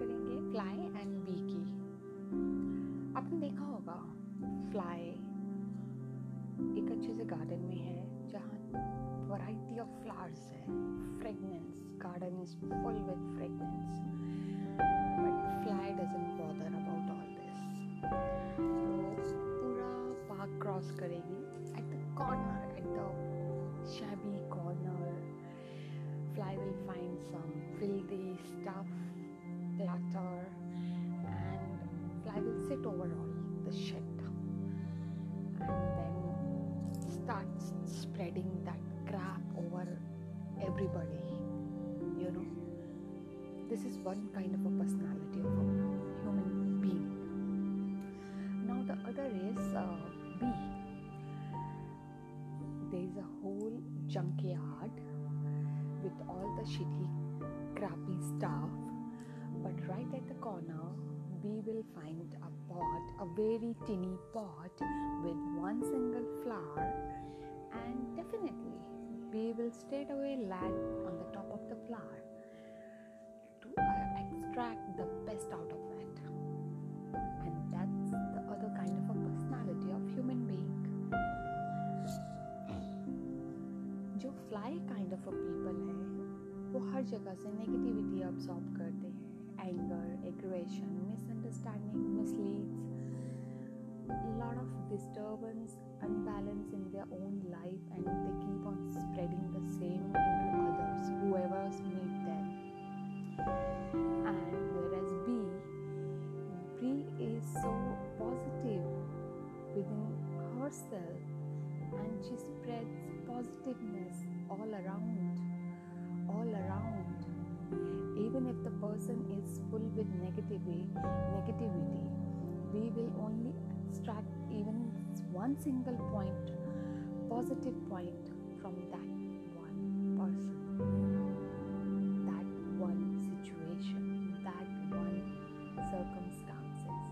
करेंगे fly and B की आपने देखा होगा फ्लाई एक अच्छे से गार्डन में है, जहाँ वैरायटी ऑफ़ फ्लावर्स है। Fragrance garden is full with fragrance but fly doesn't bother about all this पूरा पार्क क्रॉस करेगी। At the corner at the shabby corner fly will find some filthy stuff fly will over all the shit and then starts spreading that crap over everybody you know. This is one kind of a personality of a human being. Now the other is uh, bee there is a whole junkyard with all the shitty crappy stuff. But right at the corner we will find a pot a very tinny pot with one single flower and definitely we will straight away land on the top of the flower to uh, extract the best out of it and that's the other kind of a personality of human being जो fly kind of a people है वो हर जगह से negativity absorb करते हैं anger, aggression, misunderstanding, misleads, a lot of disturbance, unbalance in their own life, and they keep on spreading the same into others, whoever's meet them. And whereas bee, bee is so positive within herself, and she spreads positiveness all around person is full with negativity negativity we will only extract even one single point positive point from that one person. That one situation that one circumstances.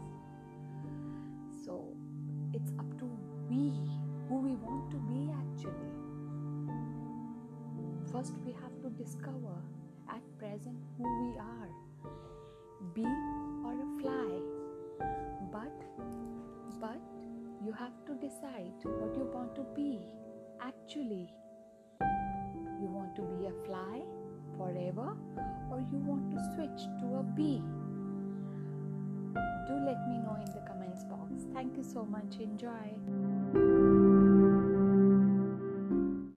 So it's up to we who we want to be actually. First we have to discover at present who we are. Bee or a fly. But but you have to decide what you want to be actually. You want to be a fly forever or you want to switch to a bee? Do let me know in the comments box. Thank you so much. Enjoy